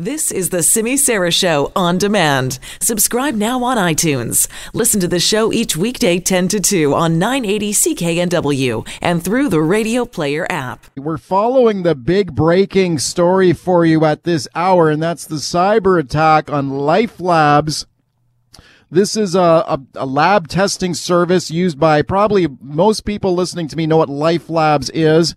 This is the Simi Sara Show on demand. Subscribe now on iTunes. Listen to the show each weekday 10 to 2 on 980 CKNW and through the Radio Player app. We're following the big breaking story for you at this hour, and that's the cyber attack on Life Labs. This is a, a, a, lab testing service used by probably most people listening to me know what Life Labs is.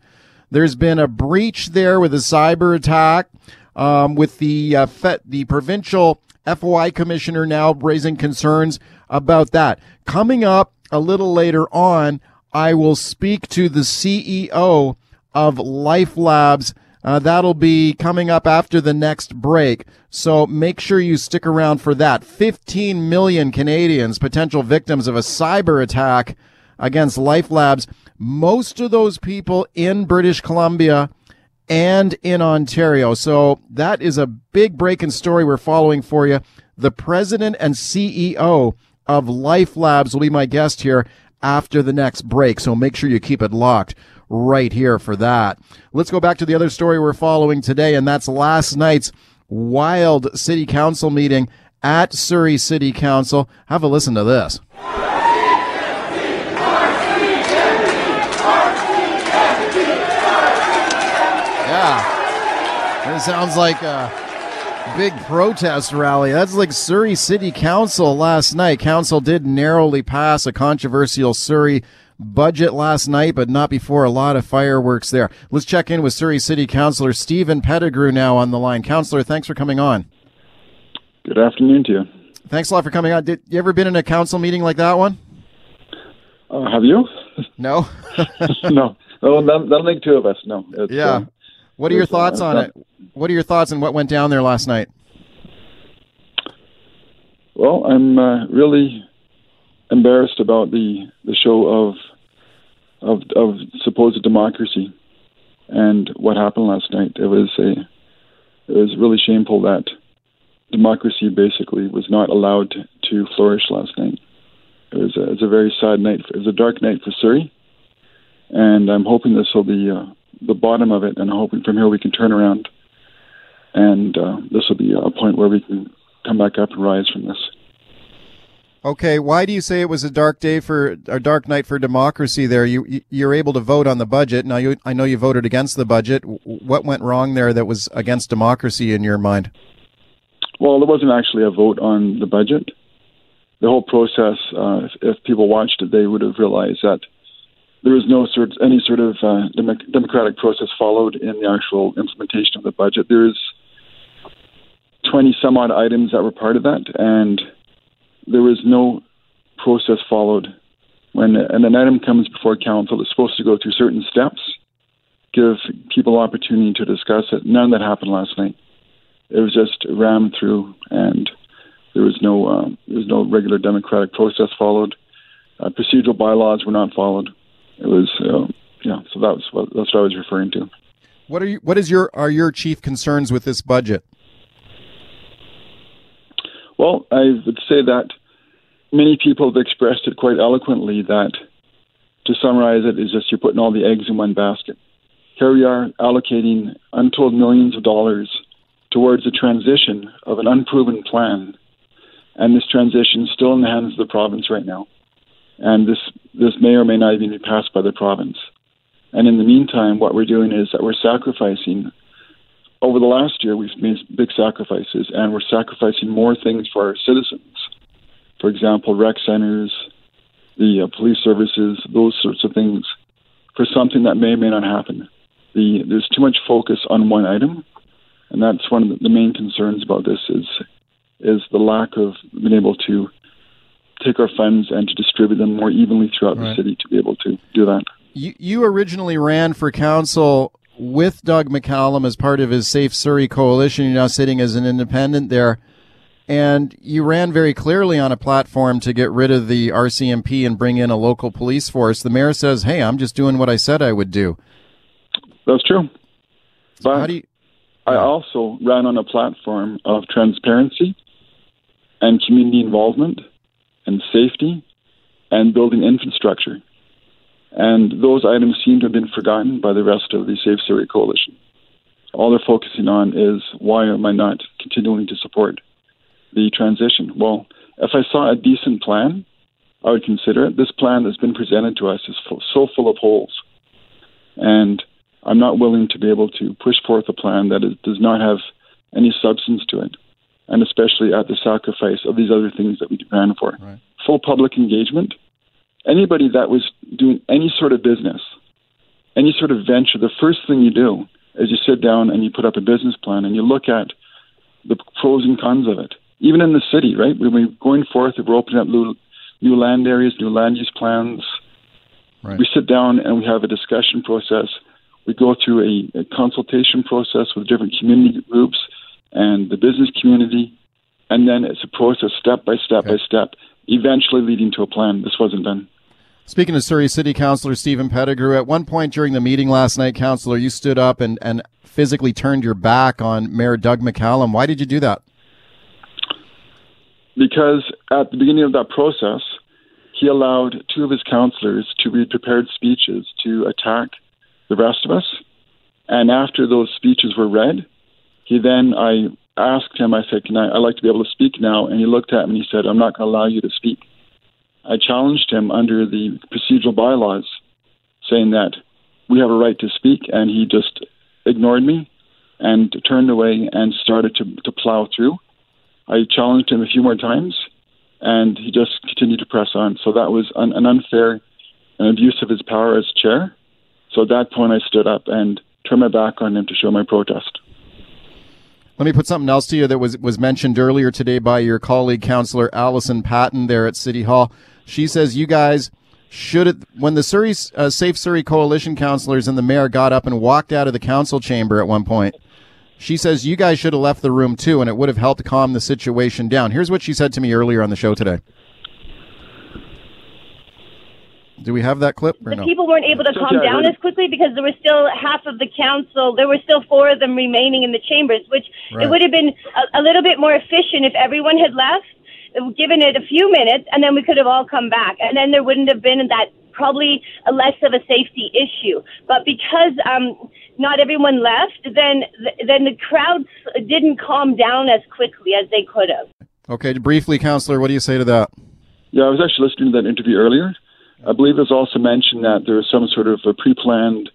There's been a breach there with a cyber attack um, with the uh, FET, the provincial FOI commissioner now raising concerns about that. Coming up a little later on, I will speak to the CEO of Life Labs. Uh, that'll be coming up after the next break. So make sure you stick around for that. 15 million Canadians, potential victims of a cyber attack against Life Labs. Most of those people in British Columbia and in Ontario. So that is a big breaking story we're following for you. The president and CEO of Life Labs will be my guest here after the next break. So make sure you keep it locked right here for that. Let's go back to the other story we're following today, and that's last night's wild city council meeting at Surrey City Council. Have a listen to this. Yeah. It sounds like a big protest rally. That's like Surrey City Council last night. Council did narrowly pass a controversial Surrey budget last night, but not before a lot of fireworks there. Let's check in with Surrey City Councilor Stephen Pettigrew now on the line. Councilor, thanks for coming on. Good afternoon to you. Thanks a lot for coming on. Did you ever been in a council meeting like that one? Uh, have you? No. no. Oh, not like two of us. No. It's, yeah. Uh, what are your thoughts on it? What are your thoughts on what went down there last night? Well, I'm uh, really embarrassed about the the show of of of supposed democracy and what happened last night. It was a it was really shameful that democracy basically was not allowed to flourish last night. It was a, it was a very sad night. It was a dark night for Surrey, and I'm hoping this will be uh, the bottom of it, and hoping from here we can turn around, and uh, this will be a point where we can come back up and rise from this. Okay, why do you say it was a dark day for a dark night for democracy? There, you you're able to vote on the budget. Now, you, I know you voted against the budget. What went wrong there that was against democracy in your mind? Well, there wasn't actually a vote on the budget. The whole process, uh, if, if people watched it, they would have realized that there was no sort any sort of uh, democratic process followed in the actual implementation of the budget. There's 20 some odd items that were part of that, and there was no process followed. When and an item comes before council, it's supposed to go through certain steps, give people opportunity to discuss it. None of that happened last night. It was just rammed through, and there was no uh, there was no regular democratic process followed. Uh, procedural bylaws were not followed it was uh, yeah. So that was what, that's what I was referring to. What are you? What is your are your chief concerns with this budget? Well, I would say that many people have expressed it quite eloquently. That to summarize it is just you're putting all the eggs in one basket. Here we are allocating untold millions of dollars towards a transition of an unproven plan, and this transition is still in the hands of the province right now and this this may or may not even be passed by the province. And in the meantime, what we're doing is that we're sacrificing. Over the last year, we've made big sacrifices, and we're sacrificing more things for our citizens. For example, rec centers, the uh, police services, those sorts of things, for something that may or may not happen. The, there's too much focus on one item, and that's one of the, main concerns about this is is the lack of being able to take our funds and to distribute them more evenly throughout right. the city to be able to do that. You, you originally ran for council with Doug McCallum as part of his Safe Surrey coalition. You're now sitting as an independent there. And you ran very clearly on a platform to get rid of the RCMP and bring in a local police force. The mayor says, hey, I'm just doing what I said I would do. That's true. But How do you, I also ran on a platform of transparency and community involvement and safety and building infrastructure. And those items seem to have been forgotten by the rest of the Safe Surrey Coalition. All they're focusing on is why am I not continuing to support the transition. Well, if I saw a decent plan, I would consider it. This plan that's been presented to us is full, so full of holes. And I'm not willing to be able to push forth a plan that is, does not have any substance to it, and especially at the sacrifice of these other things that we ran for. Right. Full public engagement. Anybody that was doing any sort of business, any sort of venture, the first thing you do is you sit down and you put up a business plan and you look at the pros and cons of it. Even in the city, right? When we're going forth, we're opening up new, new land areas, new land use plans. Right. We sit down and we have a discussion process. We go through a, a consultation process with different community groups and the business community, and then it's a process, step by step okay. by step, eventually leading to a plan. This wasn't done. Speaking to Surrey City Councillor Stephen Pettigrew, at one point during the meeting last night, Councillor, you stood up and, and physically turned your back on Mayor Doug McCallum. Why did you do that? Because at the beginning of that process, he allowed two of his councillors to read prepared speeches to attack the rest of us. And after those speeches were read, he then, I asked him, I said, Can I, I'd like to be able to speak now. And he looked at me and he said, I'm not going to allow you to speak. I challenged him under the procedural bylaws, saying that we have a right to speak, and he just ignored me and turned away and started to, to plow through. I challenged him a few more times, and he just continued to press on. So that was an, an unfair and abuse of his power as chair. So at that point, I stood up and turned my back on him to show my protest. Let me put something else to you that was was mentioned earlier today by your colleague, Councillor Allison Patton, there at City Hall. She says you guys should it, when the Surrey uh, Safe Surrey Coalition councillors and the mayor got up and walked out of the council chamber at one point. She says you guys should have left the room too, and it would have helped calm the situation down. Here's what she said to me earlier on the show today. Do we have that clip? the no? people weren't able to calm down as quickly because there was still half of the council. There were still four of them remaining in the chambers, which right. it would have been a, a little bit more efficient if everyone had left, given it a few minutes, and then we could have all come back, and then there wouldn't have been that probably a less of a safety issue. But because um, not everyone left, then then the crowds didn't calm down as quickly as they could have. Okay, briefly, councillor, what do you say to that? Yeah, I was actually listening to that interview earlier. I believe it was also mentioned that there was some sort of a pre-planned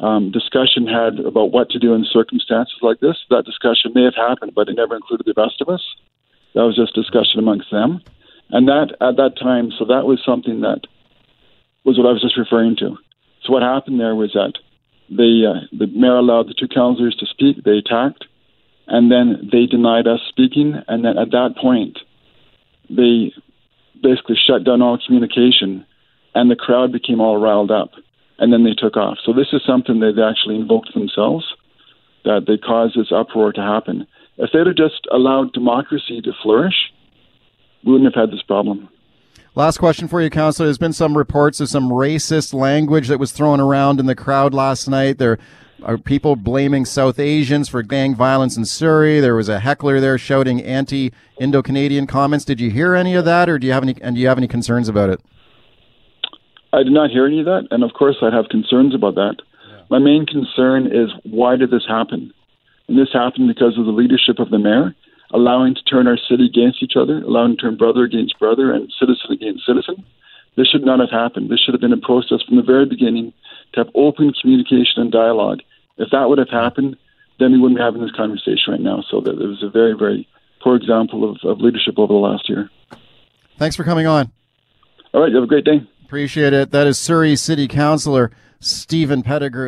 um, discussion had about what to do in circumstances like this. That discussion may have happened, but it never included the rest of us. That was just discussion amongst them, and that at that time, so that was something that was what I was just referring to. So what happened there was that the uh, the mayor allowed the two councillors to speak. They attacked, and then they denied us speaking. And then at that point, they basically shut down all communication and the crowd became all riled up, and then they took off. So this is something they've actually invoked themselves, that they caused this uproar to happen. If they'd have just allowed democracy to flourish, we wouldn't have had this problem. Last question for you, Councillor. There's been some reports of some racist language that was thrown around in the crowd last night. There are people blaming South Asians for gang violence in Surrey. There was a heckler there shouting anti-Indo-Canadian comments. Did you hear any of that, or do you have any? And do you have any concerns about it? I did not hear any of that, and of course, I'd have concerns about that. Yeah. My main concern is why did this happen? And this happened because of the leadership of the mayor, allowing to turn our city against each other, allowing to turn brother against brother and citizen against citizen. This should not have happened. This should have been a process from the very beginning to have open communication and dialogue. If that would have happened, then we wouldn't be having this conversation right now. So that it was a very, very poor example of, of leadership over the last year. Thanks for coming on. All right, you have a great day. Appreciate it. That is Surrey City Councilor Stephen Pettigrew.